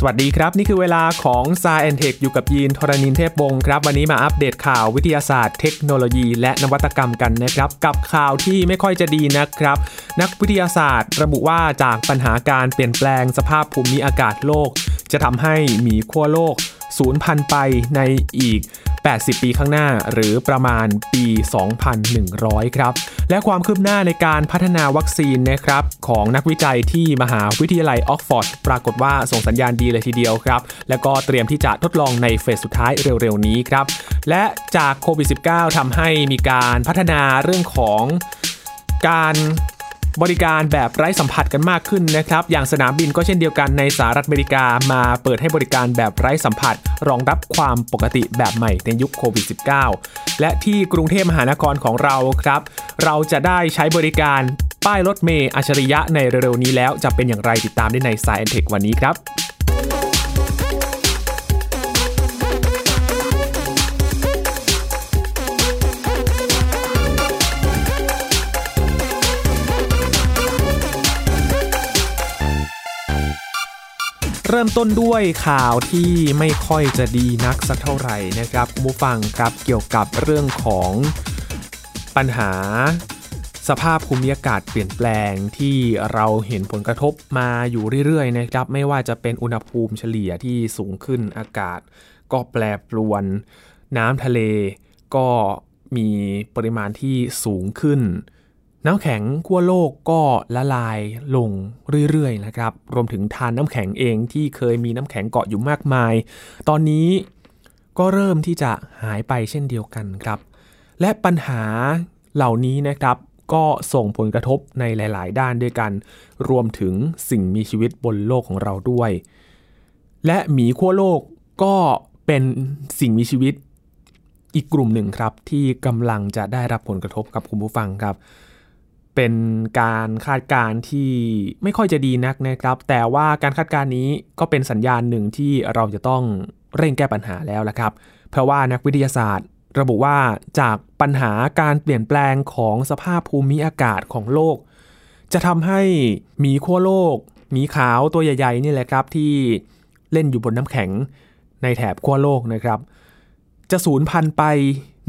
สวัสดีครับ นี่คือเวลาของ s าแอนเทคอยู่กับยีนทรณินเทพบงศ์ครับ วันนี้มาอัปเดตข่าววิทยาศาสตร์เทคโนโลยี และนวัตกรรมกันนะครับ กับข่าวที่ไม่ค่อยจะดีนะครับ นักวิทยาศาสตร์ ระบุว่าจากปัญหาการเปลี่ยนแปลงสภาพภูมิอากาศโลก จะทำให้หมีขั้วโลกสูญพันธุ์ไปในอีก 80 ปีข้างหน้าหรือประมาณปี 2100 ครับ และความคืบหน้าในการพัฒนาวัคซีนนะครับของนักวิจัยที่มหาวิทยาลัยออกฟอร์ดปรากฏว่าส่งสัญญาณดีเลยทีเดียวครับ แล้วก็เตรียมที่จะทดลองในเฟสสุดท้ายเร็วๆนี้ครับ และจากโควิด -19 ทำให้มีการพัฒนาเรื่องของการ บริการแบบไร้สัมผัสกันมากขึ้นนะครับ อย่างสนามบินก็เช่นเดียวกันในสหรัฐอเมริกามาเปิดให้บริการแบบไร้สัมผัส รองรับความปกติแบบใหม่ในยุคโควิด -19 และที่กรุงเทพมหานครของเราครับ เราจะได้ใช้บริการป้ายรถเมย์อัจฉริยะในเร็วๆนี้แล้วจะเป็นอย่างไรติดตามได้ในสายเอ็นเทควันนี้ครับ เริ่มต้นด้วยข่าวที่ไม่ค่อยจะดีนักสักเท่าไหร่นะครับมูฟังครับเกี่ยวกับเรื่องของปัญหาสภาพภูมิอากาศเปลี่ยนแปลงที่เราเห็นผลกระทบมาอยู่เรื่อยๆนะครับ ไม่ว่าจะเป็นอุณหภูมิเฉลี่ยที่สูงขึ้นอากาศ ก็แปรปรวน น้ำทะเลก็มีปริมาณที่สูงขึ้น น้ำแข็งขั้วโลกก็ละลายลงเรื่อยๆนะครับ รวมถึงทานน้ำแข็งเองที่เคยมีน้ำแข็งเกาะอยู่มากมาย ตอนนี้ก็เริ่มที่จะหายไปเช่นเดียวกันครับ และปัญหาเหล่านี้นะครับก็ส่งผลกระทบในหลาย ๆ ด้านด้วยกัน รวมถึงสิ่งมีชีวิตบนโลกของเราด้วย และหมีขั้วโลกก็เป็นสิ่งมีชีวิตอีกกลุ่มหนึ่งครับ ที่กำลังจะได้รับผลกระทบกับคุณผู้ฟังครับ เป็นการคาดการณ์ที่ไม่ค่อยจะดีนักนะครับ แต่ว่าการคาดการณ์นี้ก็เป็นสัญญาณหนึ่งที่เราจะต้องเร่งแก้ปัญหาแล้วละครับ เพราะว่านักวิทยาศาสตร์ ระบุว่าจากปัญหาการเปลี่ยนแปลงของสภาพภูมิอากาศของโลก จะทำให้หมีขั้วโลกหมีขาวตัวใหญ่ๆนี่แหละครับที่เล่นอยู่บนน้ำแข็งในแถบขั้วโลกนะครับ จะสูญพันธุ์ไป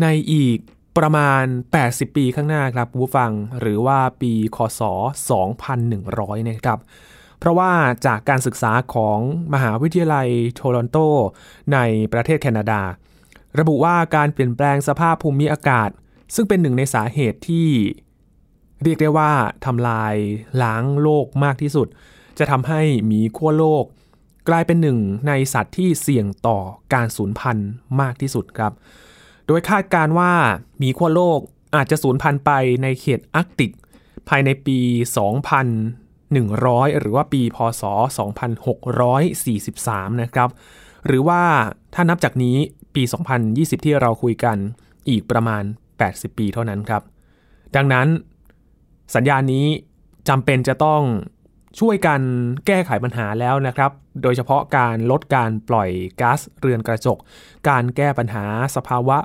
ในอีก ประมาณ 80 ปีข้างหน้าครับผู้ฟังหรือว่าปีคศ 2100 นะครับเพราะว่าจากการศึกษาของมหาวิทยาลัยโทรอนโต ในประเทศแคนาดา ระบุว่าการเปลี่ยนแปลงสภาพภูมิอากาศ ซึ่งเป็นหนึ่งในสาเหตุที่เรียกได้ว่าทำลายล้างโลกมากที่สุด จะทำให้หมีขั้วโลก กลายเป็นหนึ่งในสัตว์ที่เสี่ยงต่อการสูญพันธุ์มากที่สุดครับ โดยคาดการว่าหมีขั้วโลกอาจจะสูญพันธุ์ไปในเขตอาร์กติก ภายในปี 2100 หรือว่าปีพศ 2643 นะครับ หรือว่าถ้านับจากนี้ปี 2020 ที่เราคุยกันอีกประมาณ 80 ปีเท่านั้นครับ ดังนั้นสัญญาณนี้จำเป็นจะต้องช่วยกันแก้ไขปัญหาแล้วนะครับ โดยเฉพาะการลดการปล่อยก๊าซเรือนกระจก การแก้ปัญหาสภาวะ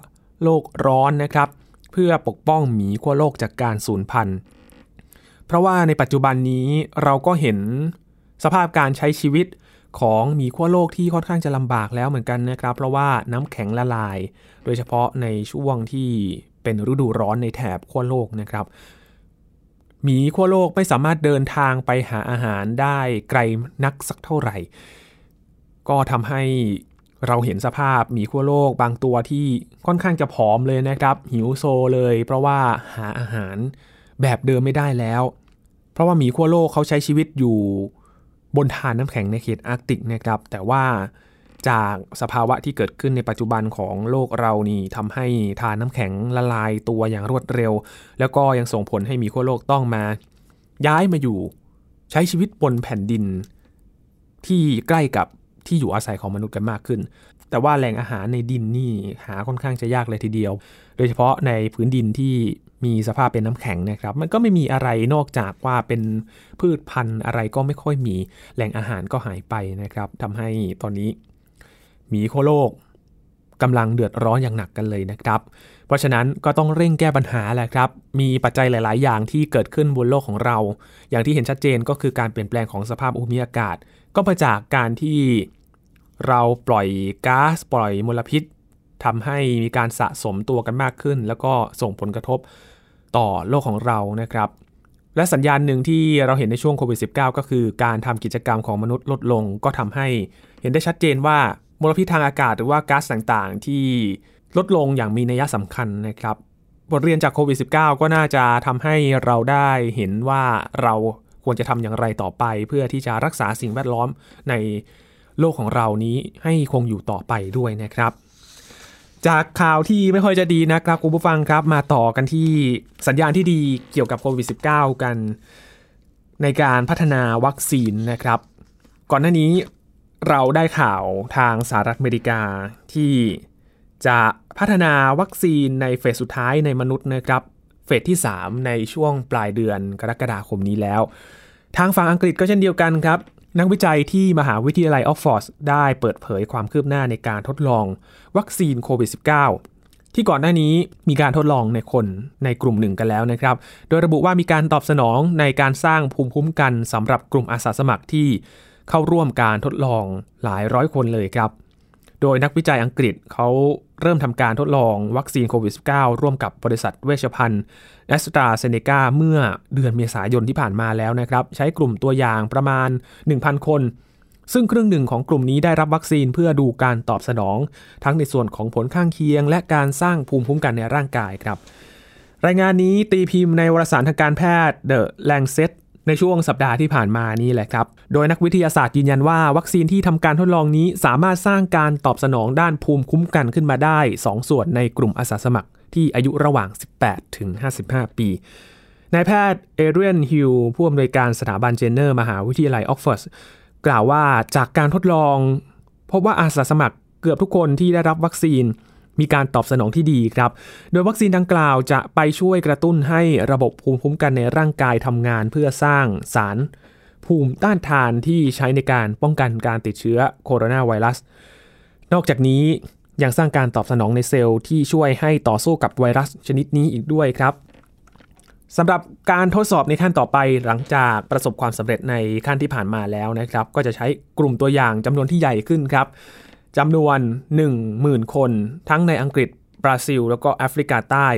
โลกร้อนนะครับ เพื่อปกป้องหมีขั้วโลกจากการสูญพันธุ์ เพราะว่าในปัจจุบันนี้เราก็เห็นสภาพการใช้ชีวิตของหมีขั้วโลกที่ค่อนข้างจะลำบากแล้วเหมือนกันนะครับ เพราะว่าน้ำแข็งละลาย โดยเฉพาะในช่วงที่เป็นฤดูร้อนในแถบขั้วโลกนะครับหมีขั้วโลกไม่สามารถเดินทางไปหาอาหารได้ไกลนักสักเท่าไหร่ ก็ทำให้ เราเห็นสภาพหมีขั้วโลกบางตัวที่ค่อนข้างจะผอมเลยนะครับ หิวโซเลย เพราะว่าหาอาหารแบบเดิมไม่ได้แล้ว เพราะว่าหมีขั้วโลกเขาใช้ชีวิตอยู่บนทานน้ำแข็งในเขตอาร์กติกนะครับ แต่ว่าจากสภาวะที่เกิดขึ้นในปัจจุบันของโลกเรานี่ทำให้ทานน้ำแข็งละลายตัวอย่างรวดเร็ว แล้วก็ยังส่งผลให้มีขั้วโลกต้องมา ย้ายมาอยู่ ใช้ชีวิตบนแผ่นดิน ที่ใกล้กับ ที่อยู่อาศัยของมนุษย์กันมากขึ้น แต่ว่าแหล่งอาหารในดินนี่หาค่อนข้างจะยากเลยทีเดียว โดยเฉพาะในพื้นดินที่มีสภาพเป็นน้ำแข็งนะครับ มันก็ไม่มีอะไรนอกจากว่าเป็นพืชพันธุ์อะไรก็ไม่ค่อยมี แหล่งอาหารก็หายไปนะครับทำให้ตอนนี้หมีโคโลกกำลังเดือดร้อนอย่างหนักกันเลยนะครับ เพราะฉะนั้นก็ต้องเร่งแก้ปัญหาแหละครับ มีปัจจัยหลาย ๆ อย่างที่เกิดขึ้นบนโลกของเรา อย่างที่เห็นชัดเจนก็คือการเปลี่ยนแปลงของสภาพภูมิอากาศ ก็มาจากการที่เราปล่อยก๊าซปล่อยมลพิษทำให้มีการสะสมตัวกันมากขึ้น แล้วก็ส่งผลกระทบต่อโลกของเรานะครับ และสัญญาณหนึ่งที่เราเห็นในช่วงโควิด -19 ก็คือการทำกิจกรรมของมนุษย์ลดลง ก็ทำให้เห็นได้ชัดเจนว่ามลพิษทางอากาศหรือว่าก๊าซต่างๆ ที่ลดลงอย่างมีนัยสำคัญนะครับ บทเรียนจากโควิด -19 ก็น่าจะทำให้เราได้เห็นว่าเรา ควรจะทำอย่างไรต่อไป เพื่อที่จะรักษาสิ่งแวดล้อมในโลกของเรานี้ให้คงอยู่ต่อไปด้วยนะครับ จากข่าวที่ไม่ค่อยจะดีนะครับคุณผู้ฟังครับมาต่อกันที่สัญญาณที่ดีเกี่ยวกับโควิด -19 กัน ในการพัฒนาวัคซีนนะครับ ก่อนหน้านี้เราได้ข่าวทางสหรัฐอเมริกาที่จะพัฒนาวัคซีนในเฟสสุดท้ายในมนุษย์นะครับ ฟสที่ 3 ในช่วงปลายเดือนกรกฎาคมนี้แล้ว ทางฝั่งอังกฤษก็เช่นเดียวกันครับ นักวิจัยที่มหาวิทยาลัยออกฟอร์ดได้เปิดเผยความคืบหน้าในการทดลองวัคซีนโควิด -19 ที่ก่อนหน้านี้มีการทดลองในคนในกลุ่มหนึ่งกันแล้วนะครับ โดยระบุว่ามีการตอบสนองในการสร้างภูมิคุ้มกันสำหรับกลุ่มอาสาสมัครที่เข้าร่วมการทดลองหลายร้อยคนเลยครับ โดยนักวิจัยอังกฤษเขาเริ่มทำการทดลองวัคซีนโควิด -19 ร่วมกับบริษัทเวชภัณฑ์แอสตราเซเนกาเมื่อเดือนเมษายนที่ผ่านมาแล้วนะครับ ใช้กลุ่มตัวอย่างประมาณ 1,000 คน ซึ่งครึ่งหนึ่งของกลุ่มนี้ได้รับวัคซีนเพื่อดูการตอบสนอง ทั้งในส่วนของผลข้างเคียง และการสร้างภูมิคุ้มกันในร่างกายครับ รายงานนี้ตีพิมพ์ในวารสารทางการแพทย์ The Lancet ในช่วงสัปดาห์ที่ผ่านมานี่แหละครับ โดยนักวิทยาศาสตร์ยืนยันว่า วัคซีนที่ทำการทดลองนี้สามารถสร้างการตอบสนองด้านภูมิคุ้มกันขึ้นมาได้ 2 ส่วนในกลุ่มอาสาสมัคร ที่อายุระหว่าง 18 ถึง 55 ปีนายแพทย์เอเดรียนฮิลล์ผู้อำนวยการสถาบันเจนเนอร์มหาวิทยาลัยออกซ์ฟอร์ดกล่าวว่าจากการทดลอง พบว่าอาสาสมัครเกือบทุกคนที่ได้รับวัคซีน มีการตอบสนองที่ดีครับ โดยวัคซีนดังกล่าวจะไปช่วยกระตุ้นให้ระบบภูมิคุ้มกันในร่างกายทำงานเพื่อสร้างสารภูมิต้านทานที่ใช้ในการป้องกันการติดเชื้อโคโรนาไวรัส นอกจากนี้ยังสร้างการตอบสนองในเซลล์ที่ช่วยให้ต่อสู้กับไวรัสชนิดนี้อีกด้วยครับสำหรับการทดสอบในขั้นต่อไปหลังจากประสบความสำเร็จในขั้นที่ผ่านมาแล้วนะครับ ก็จะใช้กลุ่มตัวอย่างจำนวนที่ใหญ่ขึ้นครับ จำนวน 10,000 คนทั้งในอังกฤษ บราซิล แล้วก็แอฟริกาใต้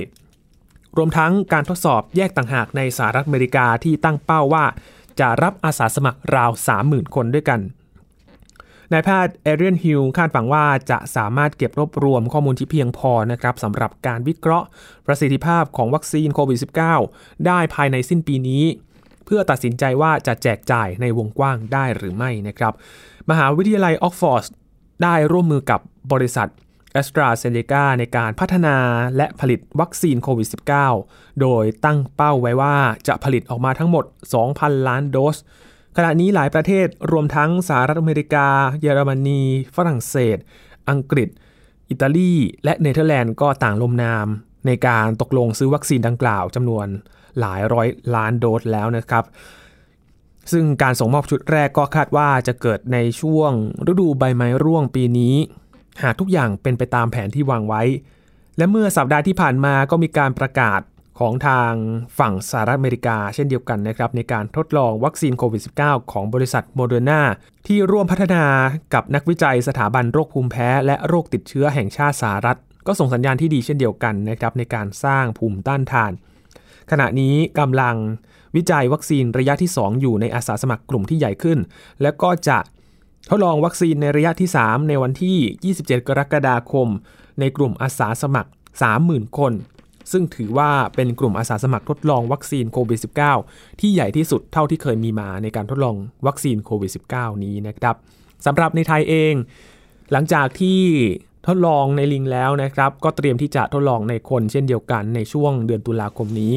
รวมทั้งการทดสอบแยกต่างหากในสหรัฐอเมริกาที่ตั้งเป้าว่าจะรับอาสาสมัครราว 30,000 คนด้วยกันนายแพทย์เอเรียนฮิลคาดหวังว่าจะสามารถเก็บรวบรวมข้อมูลที่เพียงพอนะครับสำหรับการวิเคราะห์ ประสิทธิภาพของวัคซีนโควิด -19 ได้ภายในสิ้นปีนี้ เพื่อตัดสินใจว่าจะแจกจ่ายในวงกว้างได้หรือไม่นะครับ มหาวิทยาลัยออกซ์ฟอร์ด ได้ร่วมมือกับบริษัทแอสตราเซเนกาในการพัฒนาและผลิตวัคซีนโควิด -19 โดยตั้งเป้าไว้ว่าจะผลิตออกมาทั้งหมด 2,000 ล้านโดส ขณะนี้หลายประเทศรวมทั้งสหรัฐอเมริกา เยอรมนี ฝรั่งเศส อังกฤษ อิตาลี และเนเธอร์แลนด์ก็ต่างลงนาม ในการตกลงซื้อวัคซีนดังกล่าวจำนวนหลายร้อยล้านโดสแล้วนะครับ ซึ่งการส่งมอบชุดแรกก็คาดว่าจะเกิดในช่วงฤดูใบไม้ร่วงปีนี้ หากทุกอย่างเป็นไปตามแผนที่วางไว้ และเมื่อสัปดาห์ที่ผ่านมาก็มีการประกาศของทางฝั่งสหรัฐอเมริกา เช่นเดียวกันนะครับ ในการทดลองวัคซีนโควิด -19 ของบริษัทโมเดอร์นาที่ร่วมพัฒนากับนักวิจัยสถาบันโรคภูมิแพ้ และโรคติดเชื้อแห่งชาติสหรัฐ ก็ส่งสัญญาณที่ดีเช่นเดียวกันนะครับในการสร้างภูมิต้านทาน ขณะนี้กำลัง วิจัยวัคซีนระยะที่ 2 อยู่ในอาสาสมัครกลุ่มที่ใหญ่ขึ้น แล้วก็จะทดลองวัคซีนในระยะที่ 3 ในวันที่ 27 กรกฎาคม ในกลุ่มอาสาสมัคร 30,000 คน ซึ่งถือว่าเป็นกลุ่มอาสาสมัครทดลองวัคซีนโควิด -19 ที่ใหญ่ที่สุดเท่าที่เคยมีมาในการทดลองวัคซีนโควิด -19 นี้นะครับสำหรับในไทยเอง หลังจากที่ทดลองในลิงแล้วนะครับ ก็เตรียมที่จะทดลองในคนเช่นเดียวกันในช่วงเดือนตุลาคมนี้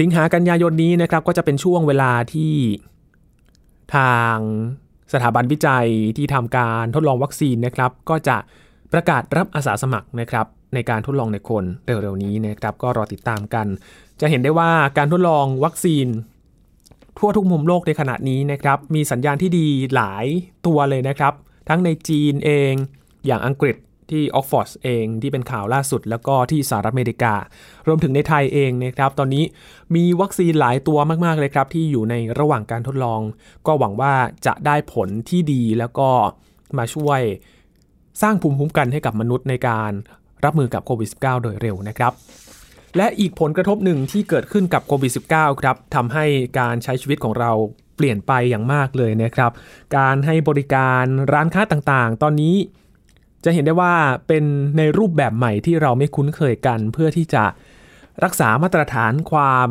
สิงหากันยายนนี้นะครับก็จะเป็นช่วงเวลาที่ทางสถาบันวิจัยที่ทำการทดลองวัคซีนนะครับ ก็จะประกาศรับอาสาสมัครนะครับ ในการทดลองในคนเร็วๆนี้นะครับ ก็รอติดตามกัน จะเห็นได้ว่าการทดลองวัคซีน ทั่วทุกมุมโลกในขณะนี้นะครับ มีสัญญาณที่ดีหลายตัวเลยนะครับ ทั้งในจีนเอง อย่างอังกฤษ ที่ออกฟอร์ดเองที่เป็นข่าวล่าสุด แล้วก็ที่สหรัฐอเมริกา รวมถึงในไทยเองนะครับ ตอนนี้มีวัคซีนหลายตัวมาก ๆ เลยครับ ที่อยู่ในระหว่างการทดลอง ก็หวังว่าจะได้ผลที่ดีแล้วก็มาช่วยสร้างภูมิคุ้มกันให้กับมนุษย์ในการรับมือกับโควิด -19 โดยเร็วนะครับ และอีกผลกระทบหนึ่งที่เกิดขึ้นกับโควิด -19 ครับทำให้การใช้ชีวิตของเราเปลี่ยนไปอย่างมากเลยนะครับ การให้บริการร้านค้าต่างๆ ตอนนี้ จะเห็นได้ว่าเป็นในรูปแบบใหม่ที่เราไม่คุ้นเคยกัน เพื่อที่จะรักษามาตรฐานความ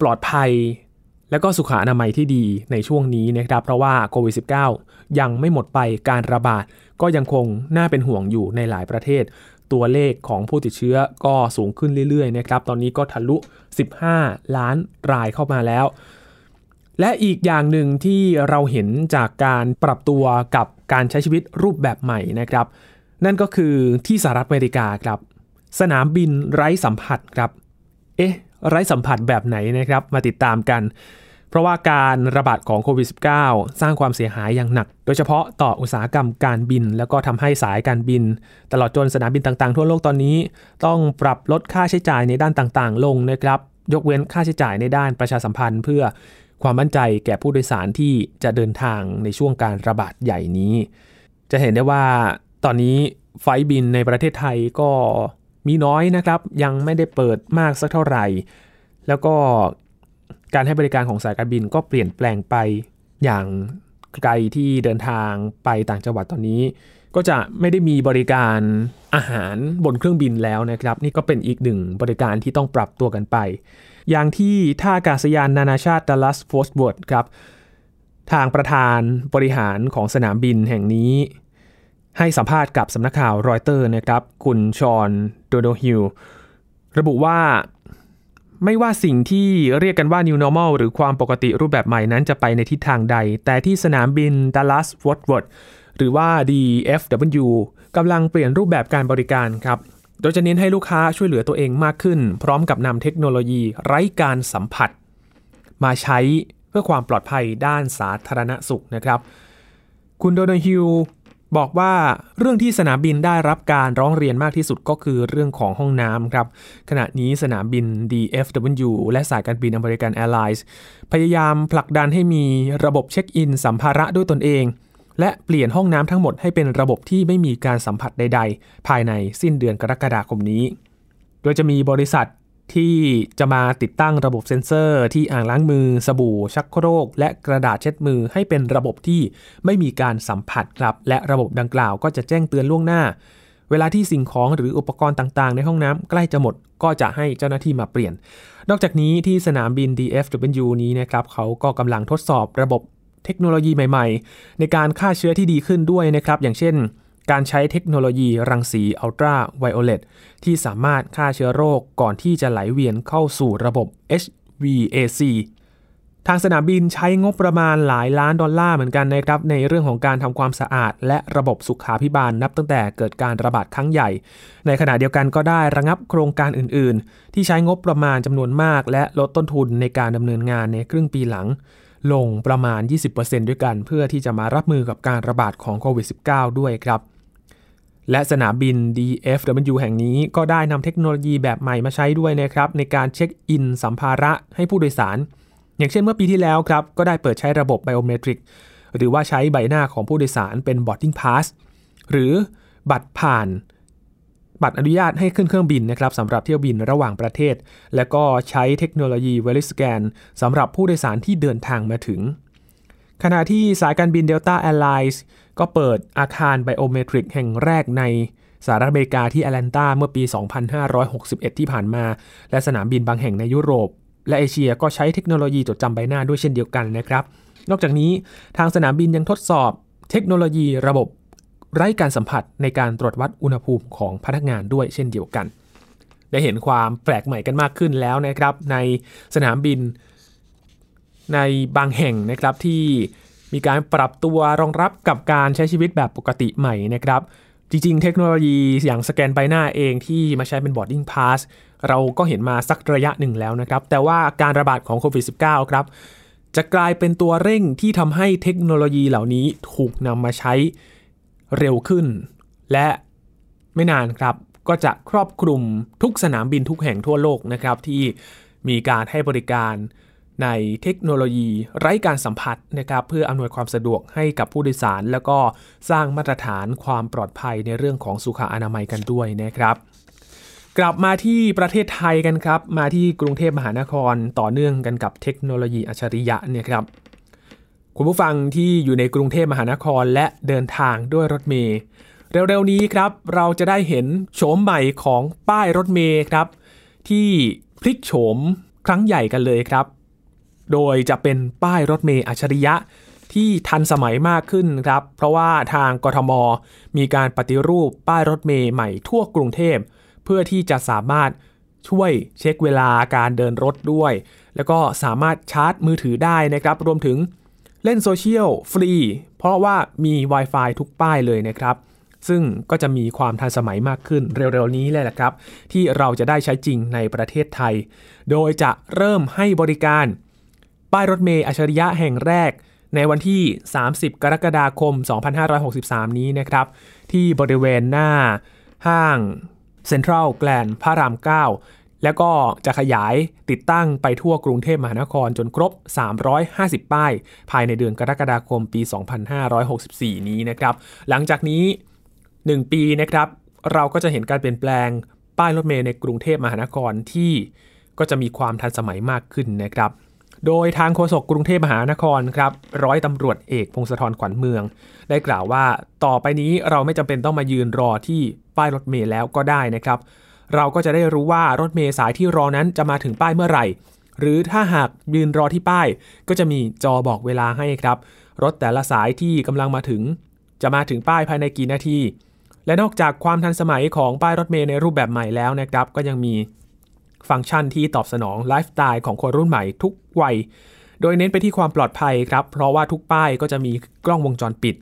ปลอดภัย และก็สุขอนามัยที่ดีในช่วงนี้นะครับ เพราะว่าโควิด -19 ยังไม่หมดไปการระบาด ก็ยังคงน่าเป็นห่วงอยู่ในหลายประเทศ ตัวเลขของผู้ติดเชื้อก็สูงขึ้นเรื่อยๆนะครับ ตอนนี้ก็ทะลุ 15 ล้านรายเข้ามาแล้ว และอีกอย่างหนึ่งที่เราเห็นจากการปรับตัวกับการใช้ชีวิตรูปแบบใหม่นะครับ นั่นก็คือที่สหรัฐอเมริกาครับ สนามบินไร้สัมผัสครับ เอ๊ะ ไร้สัมผัสแบบไหนนะครับ มาติดตามกัน เพราะว่าการระบาดของโควิด -19 สร้างความเสียหายอย่างหนัก โดยเฉพาะต่ออุตสาหกรรมการบิน แล้วก็ทำให้สายการบิน ตลอดจนสนามบินต่างๆ ทั่วโลกตอนนี้ ต้องปรับลดค่าใช้จ่ายในด้านต่างๆ ลงนะครับ ยกเว้นค่าใช้จ่ายในด้านประชาสัมพันธ์ เพื่อความมั่นใจแก่ผู้โดยสารที่จะเดินทางในช่วงการระบาดใหญ่นี้ จะเห็นได้ว่า ตอนนี้ไฟบินในประเทศไทยก็มีน้อยนะครับ ยังไม่ได้เปิดมากสักเท่าไหร่ แล้วก็การให้บริการของสายการบินก็เปลี่ยนแปลงไปอย่างไกลที่เดินทางไปต่างจังหวัดตอนนี้ ก็จะไม่ได้มีบริการอาหารบนเครื่องบินแล้วนะครับ นี่ก็เป็นอีกหนึ่งบริการที่ต้องปรับตัวกันไป อย่างที่ท่าอากาศยานนานาชาติ Dallas Fort Worth ครับ ทางประธานบริหารของสนามบินแห่งนี้ ให้สัมภาษณ์กับสำนักข่าวรอยเตอร์นะครับคุณชอนโดโนฮิวระบุว่าไม่ว่าสิ่งที่เรียกกันว่า New Normal หรือความปกติรูปแบบใหม่นั้นจะไปในทิศทางใด แต่ที่สนามบิน Dallas Fort Worth หรือว่า DFW กำลังเปลี่ยนรูปแบบการบริการครับ โดยจะเน้นให้ลูกค้าช่วยเหลือตัวเองมากขึ้น พร้อมกับนำเทคโนโลยีไร้การสัมผัส มาใช้เพื่อความปลอดภัยด้านสาธารณสุขนะครับ คุณโดโนฮิว บอกว่าเรื่องที่สนามบินได้รับการร้องเรียนมากที่สุดก็คือเรื่องของห้องน้ำครับขณะนี้สนามบิน DFW และสายการบิน American Airlinesพยายามผลักดันให้มีระบบเช็คอินสัมภาระด้วยตนเอง และเปลี่ยนห้องน้ำทั้งหมดให้เป็นระบบที่ไม่มีการสัมผัสใด ๆ ภายในสิ้นเดือนกรกฎาคมนี้ โดยจะมีบริษัท ที่จะมาติดตั้งระบบเซ็นเซอร์ ที่อ่างล้างมือ สบู่ ชักโครก และกระดาษเช็ดมือให้เป็นระบบที่ไม่มีการสัมผัสครับ และระบบดังกล่าวก็จะแจ้งเตือนล่วงหน้า เวลาที่สิ่งของหรืออุปกรณ์ต่างๆ ในห้องน้ำใกล้จะหมด ก็จะให้เจ้าหน้าที่มาเปลี่ยน นอกจากนี้ที่สนามบิน DFW นี้นะครับเขาก็กำลังทดสอบระบบเทคโนโลยีใหม่ ๆ ในการฆ่าเชื้อที่ดีขึ้นด้วยนะครับ อย่างเช่น การใช้เทคโนโลยีรังสีอัลตราไวโอเลตที่สามารถฆ่าเชื้อโรคก่อนที่จะไหลเวียนเข้าสู่ระบบ HVAC ทางสนามบินใช้งบประมาณหลายล้านดอลลาร์เหมือนกันนะครับในเรื่องของการทำความสะอาด และระบบสุขาพิบาลนับตั้งแต่เกิดการระบาดครั้งใหญ่ ในขณะเดียวกันก็ได้ระงับโครงการอื่น ๆ ที่ใช้งบประมาณจำนวนมาก และลดต้นทุนในการดำเนินงานในครึ่งปีหลัง ลงประมาณ 20%ด้วยกัน เพื่อที่จะมารับมือกับการระบาดของโควิด -19 ด้วยครับ และสนามบิน DFW แห่งนี้ก็ได้นำเทคโนโลยีแบบใหม่มาใช้ด้วยนะครับในการเช็คอินสัมภาระให้ผู้โดยสาร อย่างเช่นเมื่อปีที่แล้วครับ ก็ได้เปิดใช้ระบบไบโอเมตริกหรือว่าใช้ใบหน้าของผู้โดยสารเป็น boarding pass หรือบัตรผ่านบัตรอนุญาตให้ขึ้นเครื่องบินนะครับสำหรับเที่ยวบินระหว่างประเทศ และก็ใช้เทคโนโลยีเวลิสแกนสำหรับผู้โดยสารที่เดินทางมาถึง ขณะที่สายการบิน Delta Airlines ก็เปิดอาคารไบโอเมตริกแห่งแรกในสหรัฐอเมริกาที่แอตแลนตาเมื่อปี 2561 ที่ผ่านมา และสนามบินบางแห่งในยุโรป และเอเชียก็ใช้เทคโนโลยีจดจำใบหน้าด้วยเช่นเดียวกันนะครับ นอกจากนี้ทางสนามบินยังทดสอบเทคโนโลยีระบบไร้การสัมผัสในการตรวจวัดอุณหภูมิของพนักงานด้วยเช่นเดียวกัน ได้เห็นความแปลกใหม่กันมากขึ้นแล้วนะครับ ในสนามบินในบางแห่งนะครับที่ มีการปรับตัวรองรับกับการใช้ชีวิตแบบปกติใหม่นะครับ จริง ๆ เทคโนโลยีอย่างสแกนใบหน้าเองที่มาใช้เป็น boarding pass เราก็เห็นมาสักระยะหนึ่งแล้วนะครับ แต่ว่าการระบาดของโควิด -19 ครับ จะกลายเป็นตัวเร่งที่ทำให้เทคโนโลยีเหล่านี้ถูกนำมาใช้เร็วขึ้น และไม่นานครับก็จะครอบคลุมทุกสนามบินทุกแห่งทั่วโลกนะครับที่มีการให้บริการ ในเทคโนโลยีไร้การสัมผัสนะครับเพื่ออำนวยความสะดวกให้กับผู้โดยสาร แล้วก็สร้างมาตรฐานความปลอดภัยในเรื่องของสุขอนามัยกันด้วยนะครับกลับมาที่ประเทศไทยกันครับ มาที่กรุงเทพมหานครต่อเนื่องกันกับเทคโนโลยีอัจฉริยะเนี่ยครับ คุณผู้ฟังที่อยู่ในกรุงเทพมหานครและเดินทางด้วยรถเมล์เร็วๆนี้ครับ เราจะได้เห็นโฉมใหม่ของป้ายรถเมล์ครับ ที่พลิกโฉมครั้งใหญ่กันเลยครับ โดยจะเป็นป้ายรถเมล์อัจฉริยะที่ทันสมัยมากขึ้นครับ เพราะว่าทางกทม มีการปฏิรูปป้ายรถเมล์ใหม่ทั่วกรุงเทพ เพื่อที่จะสามารถช่วยเช็คเวลาการเดินรถด้วย แล้วก็สามารถชาร์จมือถือได้นะครับ รวมถึงเล่นโซเชียลฟรี เพราะว่ามี Wi-Fi ทุกป้ายเลยนะครับ ซึ่งก็จะมีความทันสมัยมากขึ้นเร็วๆนี้เลยแหละครับ ที่เราจะได้ใช้จริงในประเทศไทย โดยจะเริ่มให้บริการ ป้ายรถเมย์อัจฉริยะแห่งแรก ในวันที่ 30 กรกฎาคม 2563 นี้นะครับ ที่บริเวณหน้าห้างเซ็นทรัลแกลนพระราม 9 แล้วก็จะขยายติดตั้งไปทั่วกรุงเทพมหานครจนครบ 350 ป้าย ภายในเดือนกรกฎาคมปี 2564 นี้นะครับ หลังจากนี้ 1 ปีนะครับ เราก็จะเห็นการเปลี่ยนแปลงป้ายรถเมล์ในกรุงเทพมหานครที่ก็จะมีความทันสมัยมากขึ้นนะครับ โดยทางโฆษกกรุงเทพมหานครครับร้อยตำรวจเอกพงศธรขวัญเมือง ได้กล่าวว่าต่อไปนี้เราไม่จำเป็นต้องมายืนรอที่ป้ายรถเมล์แล้วก็ได้นะครับ เราก็จะได้รู้ว่ารถเมล์สายที่รอนั้นจะมาถึงป้ายเมื่อไหร่ หรือถ้าหากยืนรอที่ป้าย ก็จะมีจอบอกเวลาให้ครับ รถแต่ละสายที่กำลังมาถึง จะมาถึงป้ายภายในกี่นาทีและนอกจากความทันสมัยของป้ายรถเมล์ในรูปแบบใหม่แล้วนะครับ ก็ยังมี ฟังก์ชันที่ตอบสนองไลฟ์สไตล์ของคนรุ่นใหม่ทุกวัย โดยเน้นไปที่ความปลอดภัยครับ เพราะว่าทุกป้ายก็จะมีกล้องวงจรปิด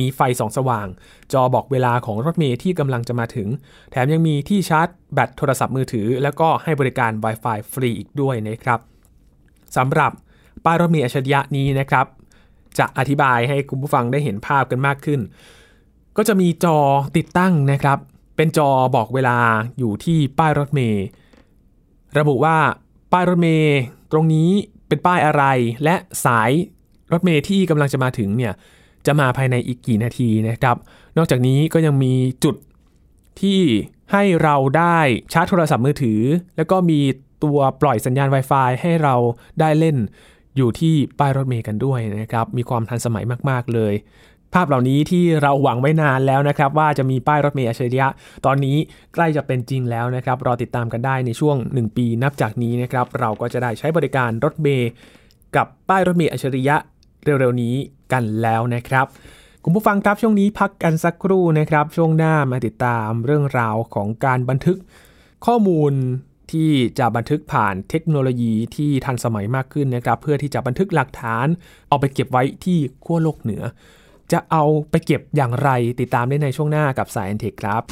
มีไฟส่องสว่าง จอบอกเวลาของรถเมล์ที่กำลังจะมาถึง แถมยังมีที่ชาร์จแบตโทรศัพท์มือถือ แล้วก็ให้บริการ Wi-Fi ฟรีอีกด้วยนะครับสำหรับป้ายรถเมล์อัจฉริยะนี้นะครับ จะอธิบายให้คุณผู้ฟังได้เห็นภาพกันมากขึ้น ก็จะมีจอติดตั้งนะครับ เป็นจอบอกเวลาอยู่ที่ป้ายรถเมล์ ระบุว่าป้ายรถเมล์ตรงนี้เป็นป้ายอะไร และสายรถเมล์ที่กำลังจะมาถึงเนี่ยจะมาภายในอีกกี่นาทีนะครับ นอกจากนี้ก็ยังมีจุดที่ให้เราได้ชาร์จโทรศัพท์มือถือ แล้วก็มีตัวปล่อยสัญญาณ Wi-Fi ให้เราได้เล่นอยู่ที่ป้ายรถเมล์กันด้วยนะครับ มีความทันสมัยมาก ๆ เลย ภาพเหล่านี้ที่เราหวังไว้นานแล้วนะครับ ว่าจะมีป้ายรถเมล์อัจฉริยะ ตอนนี้ใกล้จะเป็นจริงแล้วนะครับ รอติดตามกันได้ในช่วง 1 ปีนับจากนี้นะครับ เราก็จะได้ใช้บริการรถเมล์กับป้ายรถเมล์อัจฉริยะเร็วๆนี้กันแล้วนะครับคุณผู้ฟังครับช่วงนี้พักกันสักครู่นะครับ ช่วงหน้ามาติดตามเรื่องราวของการบันทึกข้อมูลที่จะบันทึกผ่านเทคโนโลยีที่ทันสมัยมากขึ้นนะครับ เพื่อที่จะบันทึกหลักฐานเอาไปเก็บไว้ที่ขั้วโลกเหนือ จะเอาไปเก็บอย่างไรติดตามได้ในช่วงหน้ากับสายแอนเทคครับ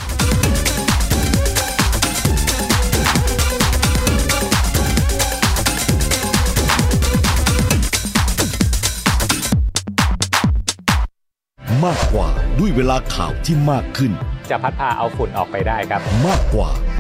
มากกว่าด้วยเวลาข่าวที่มากขึ้น จะพัดพาเอาฝุ่นออกไปได้ครับ มากกว่า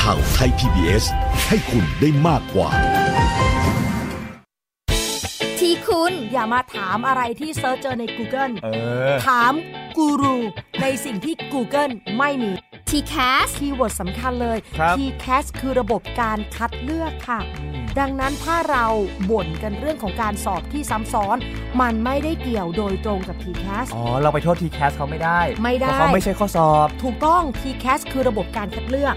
ข่าวไทย PBS ให้คุณได้มากกว่า ที่คุณอย่ามาถามอะไรที่ search เจอใน Google เออ ถามกูรูในสิ่งที่ Google ไม่มี TCAS keyword สำคัญเลย ครับ TCAS คือระบบการคัดเลือกค่ะ ดังนั้นถ้าเราบ่นกันเรื่องของการสอบที่ซ้ำซ้อน มันไม่ได้เกี่ยวโดยตรงกับ TCAS อ๋อ เราไปโทษ TCAS เขาไม่ได้ไม่ได้ เพราะเขาไม่ใช่ข้อสอบ ถูกต้อง TCAS คือระบบการคัดเลือก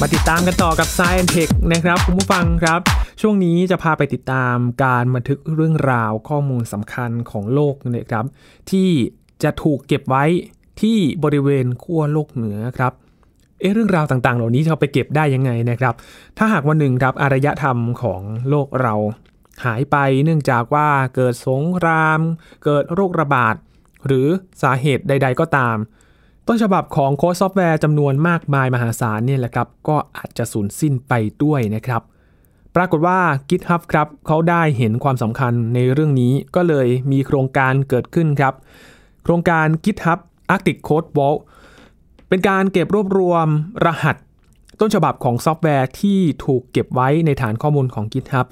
มาติดตามกันต่อกับ Science Tech นะครับคุณผู้ฟังครับ ช่วงนี้จะพาไปติดตามการบันทึกเรื่องราวข้อมูลสำคัญของโลกนะครับ ที่จะถูกเก็บไว้ที่บริเวณขั้วโลกเหนือครับเอ๊ะเรื่องราวต่างๆ เหล่านี้จะไปเก็บได้ยังไงนะครับ ถ้าหากวันหนึ่งครับอารยธรรมของโลกเราหายไปเนื่องจากว่าเกิดสงคราม เกิดโรคระบาด หรือสาเหตุใด ๆ ก็ตาม ต้นฉบับของโค้ดซอฟต์แวร์จำนวนมากมายมหาศาลเนี่ยแหละครับ ก็อาจจะสูญสิ้นไปด้วยนะครับ ปรากฏว่า GitHub ครับเขาได้เห็นความสำคัญในเรื่องนี้ก็เลยมีโครงการเกิดขึ้นครับ โครงการ GitHub Arctic Code Vault เป็นการเก็บรวบรวมรหัส ต้นฉบับของซอฟต์แวร์ที่ถูกเก็บไว้ในฐานข้อมูลของ GitHub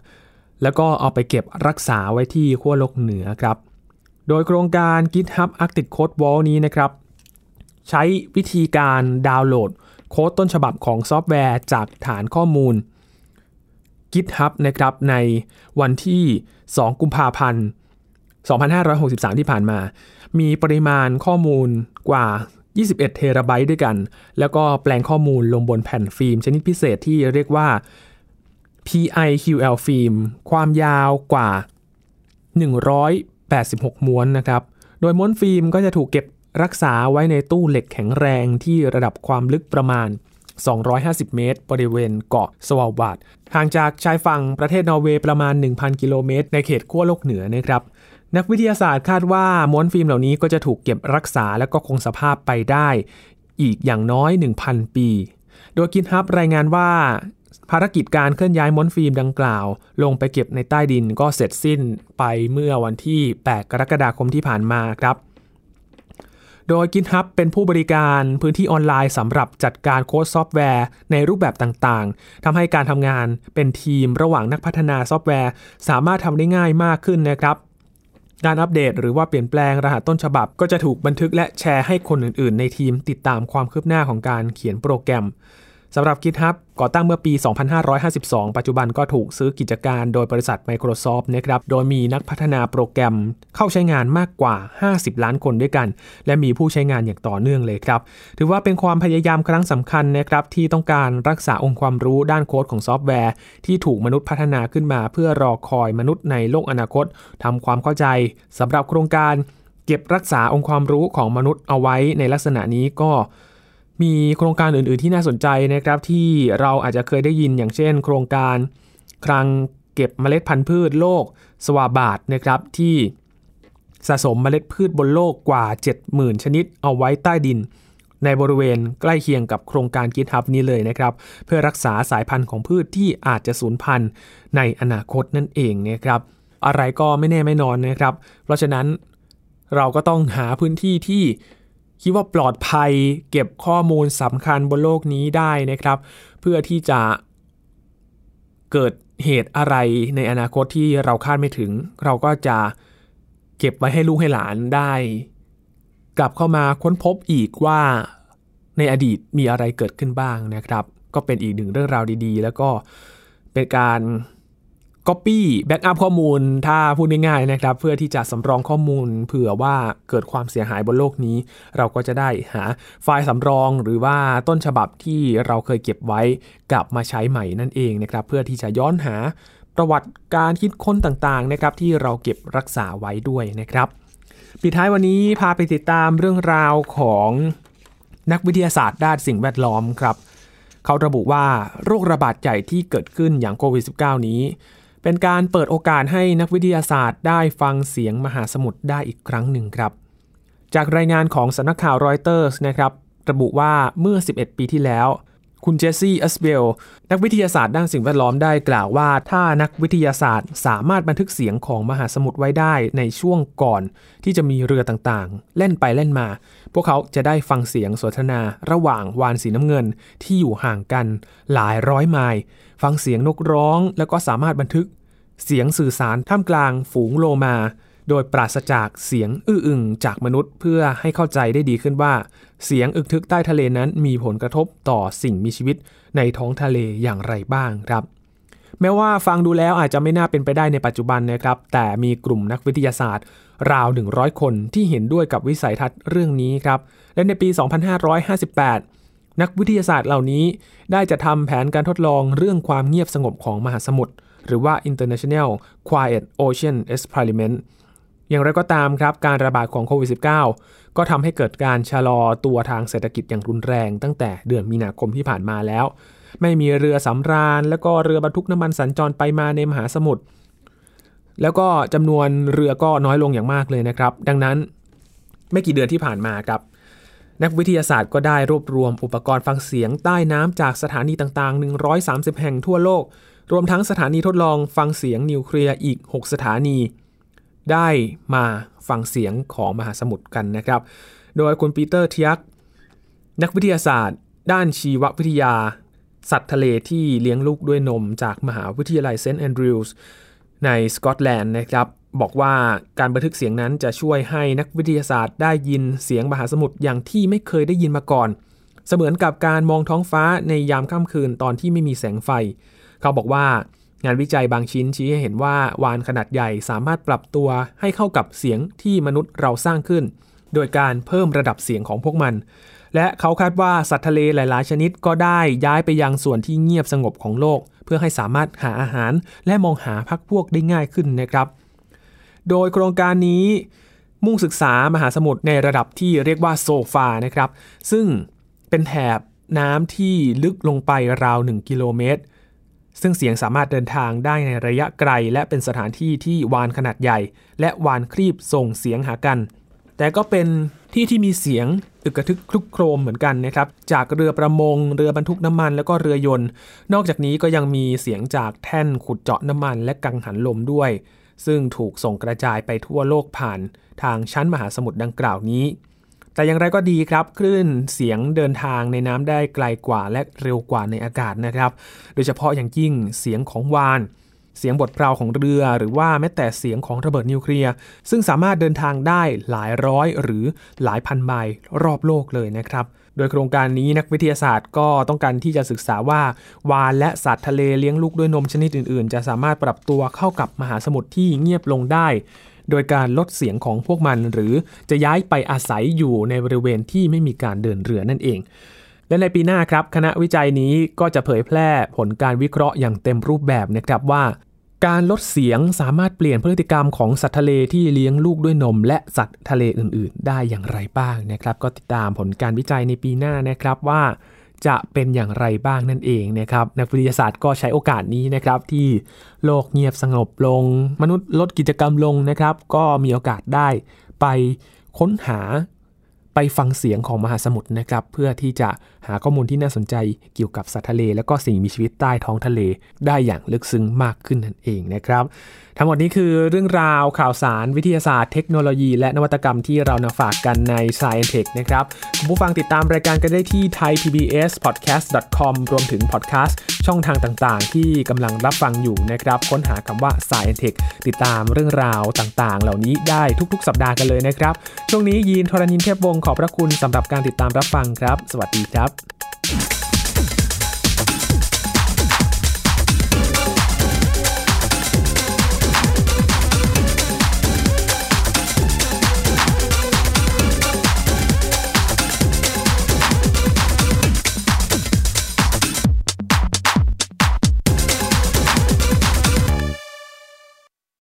แล้วก็เอาไปเก็บรักษาไว้ที่ขั้วโลกเหนือครับ โดยโครงการ GitHub Arctic Code Vault นี้นะครับ ใช้วิธีการดาวน์โหลด โค้ดต้นฉบับของซอฟต์แวร์จากฐานข้อมูล GitHub นะครับในวันที่ 2 กุมภาพันธ์ 2563 ที่ผ่านมา มีปริมาณข้อมูลกว่า 21 เทราไบต์ด้วยกัน แล้วก็แปลงข้อมูลลงบนแผ่นฟิล์มชนิดพิเศษที่เรียกว่า PIQL ฟิล์มความยาวกว่า 186 ม้วนนะครับ โดยม้วนฟิล์มก็จะถูกเก็บ รักษาไว้ในตู้เหล็กแข็งแรงที่ระดับความลึกประมาณ 250 เมตร บริเวณเกาะสวาลบาดห่างจากชายฝั่งประเทศนอร์เวย์ประมาณ 1,000 กิโลเมตร ในเขตขั้วโลกเหนือนะครับ นักวิทยาศาสตร์คาดว่าม้วนฟิล์มเหล่านี้ก็จะถูกเก็บรักษาและก็คงสภาพไปได้ อีกอย่างน้อย 1,000 ปี โดย GitHub รายงานว่าภารกิจการเคลื่อนย้ายม้วนฟิล์มดังกล่าว ลงไปเก็บในใต้ดินก็เสร็จสิ้นไปเมื่อวันที่ 8 กรกฎาคมที่ผ่านมาครับ โดย GitHub เป็นผู้บริการพื้นที่ออนไลน์สำหรับจัดการโค้ดซอฟต์แวร์ในรูปแบบต่างๆทำให้การทำงานเป็นทีมระหว่างนักพัฒนาซอฟต์แวร์ สามารถทำได้ง่ายมากขึ้นนะครับการอัปเดตหรือว่าเปลี่ยนแปลงรหัสต้นฉบับ ก็จะถูกบันทึกและแชร์ให้คนอื่นๆ ในทีมติดตามความคืบหน้าของการเขียนโปรแกรม สำหรับ GitHub ก่อตั้งเมื่อปี 2552 ปัจจุบันก็ถูกซื้อกิจการโดยบริษัท Microsoft นะครับ โดยมีนักพัฒนาโปรแกรมเข้าใช้งานมากกว่า 50 ล้านคนด้วยกัน และมีผู้ใช้งานอย่างต่อเนื่องเลยครับ ถือว่าเป็นความพยายามครั้งสำคัญนะครับ ที่ต้องการรักษาองค์ความรู้ด้านโค้ดของซอฟต์แวร์ ที่ถูกมนุษย์พัฒนาขึ้นมา เพื่อรอคอยมนุษย์ในโลกอนาคตทำความเข้าใจสำหรับโครงการ เก็บรักษาองค์ความรู้ของมนุษย์เอาไว้ในลักษณะนี้ก็ มีโครงการอื่น ๆ ที่น่าสนใจนะครับ ที่เราอาจจะเคยได้ยินอย่างเช่น โครงการคลังเก็บเมล็ดพันธุ์พืชโลกสวาบาดนะครับที่สะสมเมล็ดพืชบนโลกกว่า 70,000 ชนิดเอาไว้ใต้ดิน ในบริเวณใกล้เคียงกับโครงการ GitHub นี้เลยนะครับ เพื่อรักษาสายพันธุ์ของพืชที่อาจจะสูญพันธุ์ในอนาคตนั่นเองนะครับ อะไรก็ไม่แน่ไม่นอนนะครับ เพราะฉะนั้นเราก็ต้องหาพื้นที่ที่ คิดว่าปลอดภัยเก็บข้อมูลสำคัญบนโลกนี้ได้นะครับ เพื่อที่จะเกิดเหตุอะไรในอนาคตที่เราคาดไม่ถึง เราก็จะเก็บไว้ให้ลูกให้หลานได้ กลับเข้ามาค้นพบอีกว่าในอดีตมีอะไรเกิดขึ้นบ้างนะครับ ก็เป็นอีกหนึ่งเรื่องราวดีๆ แล้วก็เป็นการ Copy Backup ข้อมูล ถ้าพูดง่ายๆนะครับ เพื่อที่จะสำรองข้อมูล เผื่อว่าเกิดความเสียหายบนโลกนี้ เราก็จะได้หาไฟล์สำรองหรือว่าต้นฉบับที่เราเคยเก็บไว้กลับมาใช้ใหม่นั่นเองนะครับ เพื่อที่จะย้อนหาประวัติการคิดค้นต่างๆนะครับ ที่เราเก็บรักษาไว้ด้วยนะครับ ปิดท้ายวันนี้พาไปติดตามเรื่องราวของนักวิทยาศาสตร์ด้านสิ่งแวดล้อมครับเขาระบุว่าโรคระบาดใหญ่ที่เกิดขึ้นอย่างโควิด -19 นี้ เป็นการเปิดโอกาสให้นักวิทยาศาสตร์ได้ฟังเสียงมหาสมุทรได้อีกครั้งหนึ่งครับ จากรายงานของสำนักข่าวรอยเตอร์สนะครับ ระบุว่าเมื่อ 11 ปีที่แล้ว คุณเจสซี่อัสเบลนักวิทยาศาสตร์ด้านสิ่งแวดล้อมได้กล่าวว่า ถ้านักวิทยาศาสตร์ สามารถบันทึกเสียงของมหาสมุทรไว้ได้ในช่วงก่อน ที่จะมีเรือต่างๆ เล่นไปเล่นมา พวกเขาจะได้ฟังเสียงสนทนาระหว่างวานสีน้ำเงินที่อยู่ห่างกันหลายร้อยไมล์ฟังเสียงนกร้อง แล้วก็สามารถบันทึกเสียงสื่อสารท่ามกลางฝูงโลมา โดยปราศจากเสียงอื้ออึงจากมนุษย์ เพื่อให้เข้าใจได้ดีขึ้นว่า เสียงอึกทึกใต้ทะเลนั้นมีผลกระทบต่อสิ่งมีชีวิตในท้องทะเลอย่างไรบ้างครับ แม้ว่าฟังดูแล้วอาจจะไม่น่าเป็นไปได้ในปัจจุบันนะครับ แต่มีกลุ่มนักวิทยาศาสตร์ ราว 100 คนที่เห็นด้วยกับวิสัยทัศน์เรื่องนี้ครับ และในปี 2558นักวิทยาศาสตร์เหล่านี้ได้จะทำแผนการทดลองเรื่องความเงียบสงบของมหาสมุทรหรือว่า International Quiet Ocean Experiment อย่างไรก็ตามครับการระบาดของโควิด -19 ก็ทำให้เกิดการชะลอตัวทางเศรษฐกิจอย่างรุนแรงตั้งแต่เดือนมีนาคมที่ผ่านมาแล้ว ไม่มีเรือสำราญ แล้วก็เรือบรรทุกน้ำมันสัญจรไปมาในมหาสมุทรแล้วก็จำนวนเรือก็น้อยลงอย่างมากเลยนะครับ ดังนั้นไม่กี่เดือนที่ผ่านมาครับ นักวิทยาศาสตร์ก็ได้รวบรวมอุปกรณ์ฟังเสียงใต้น้ำจากสถานีต่างๆ 130 แห่งทั่วโลก รวมทั้งสถานีทดลองฟังเสียงนิวเคลียร์อีก 6 สถานี ได้มาฟังเสียงของมหาสมุทรกันนะครับ โดยคุณปีเตอร์ ไทแอ็กนักวิทยาศาสตร์ ด้านชีววิทยา สัตว์ทะเลที่เลี้ยงลูกด้วยนมจากมหาวิทยาลัยเซนต์แอนดรูว์ในสกอตแลนด์นะครับบอกว่าการบันทึกเสียงนั้นจะช่วยให้นักวิทยาศาสตร์ได้ยินเสียงมหาสมุทรอย่างที่ไม่เคยได้ยินมาก่อน เสมือนกับการมองท้องฟ้าในยามค่ำคืนตอนที่ไม่มีแสงไฟ เขาบอกว่า งานวิจัยบางชิ้นชี้ให้เห็นว่าวานขนาดใหญ่สามารถปรับตัวให้เข้ากับเสียงที่มนุษย์เราสร้างขึ้น โดยการเพิ่มระดับเสียงของพวกมัน และเขาคาดว่าสัตว์ทะเลหลาย ๆ ชนิดก็ได้ย้ายไปยังส่วนที่เงียบสงบของโลก เพื่อให้สามารถหาอาหารและมองหาพักพวกได้ง่ายขึ้นนะครับ โดยโครงการนี้มุ่งศึกษามหาสมุทรในระดับที่เรียกว่าโซฟานะครับ ซึ่งเป็นแถบน้ำที่ลึกลงไปราว 1 กิโลเมตร ซึ่งเสียงสามารถเดินทางได้ในระยะไกล และเป็นสถานที่ที่วานขนาดใหญ่ และวานครีบส่งเสียงหากัน แต่ก็เป็นที่ที่มีเสียงอึกระทึกคลุกโครมเหมือนกันนะครับ จากเรือประมง เรือบรรทุกน้ำมัน แล้วก็เรือยนต์ นอกจากนี้ก็ยังมีเสียงจากแท่นขุดเจาะน้ำมัน และกังหันลมด้วย ซึ่งถูกส่งกระจายไปทั่วโลกผ่าน ทางชั้นมหาสมุทรดังกล่าวนี้ แต่อย่างไรก็ดีครับคลื่นเสียงเดินทางในน้ำได้ไกลกว่าและเร็วกว่าในอากาศนะครับ โดยเฉพาะอย่างยิ่งเสียงของวานเสียงบทเพลาของเรือหรือว่าแม้แต่เสียงของระเบิดนิวเคลียร์ซึ่งสามารถเดินทางได้หลายร้อยหรือหลายพันไมล์รอบโลกเลยนะครับ โดยโครงการนี้นักวิทยาศาสตร์ก็ต้องการที่จะศึกษาว่า วานและสัตว์ทะเลเลี้ยงลูกด้วยนมชนิดอื่น ๆ จะสามารถปรับตัวเข้ากับมหาสมุทรที่เงียบลงได้ โดยการลดเสียงของพวกมันหรือจะย้ายไปอาศัยอยู่ในบริเวณที่ไม่มีการเดินเรือนั่นเอง และในปีหน้าครับคณะวิจัยนี้ก็จะเผยแพร่ผลการวิเคราะห์อย่างเต็มรูปแบบนะครับว่า การลดเสียงสามารถเปลี่ยนพฤติกรรมของสัตว์ทะเลที่เลี้ยงลูกด้วยนม และสัตว์ทะเลอื่น ๆ ได้อย่างไรบ้างนะครับ ก็ติดตามผลการวิจัยในปีหน้านะครับว่า จะเป็นอย่างไรบ้างนั่นเองนะครับนักวิทยาศาสตร์ก็ใช้โอกาสนี้นะครับที่โลกเงียบสงบลง มนุษย์ลดกิจกรรมลงนะครับ ก็มีโอกาสได้ไปค้นหา ไปฟังเสียงของมหาสมุทรนะครับ เพื่อที่จะหาข้อมูลที่น่าสนใจเกี่ยวกับสัตว์ทะเล และก็สิ่งมีชีวิตใต้ท้องทะเล ได้อย่างลึกซึ้งมากขึ้นนั่นเองนะครับ ทั้งหมดนี้คือเรื่องราวข่าวสารวิทยาศาสตร์เทคโนโลยี และนวัตกรรมที่เรานำฝากกันใน Science Tech นะครับคุณผู้ฟังติดตามรายการกันได้ที่ thaipbspodcast.com รวมถึงพอดแคสต์ช่องทางต่างๆ ที่กำลังรับฟังอยู่นะครับค้นหาคำว่า Science Tech ติดตามเรื่องราวต่างๆ เหล่านี้ได้ทุกๆ สัปดาห์กันเลยนะครับช่วงนี้ยีนทรณินเทพวงศ์ขอบพระคุณสำหรับการติดตามรับฟังครับ สวัสดีครับ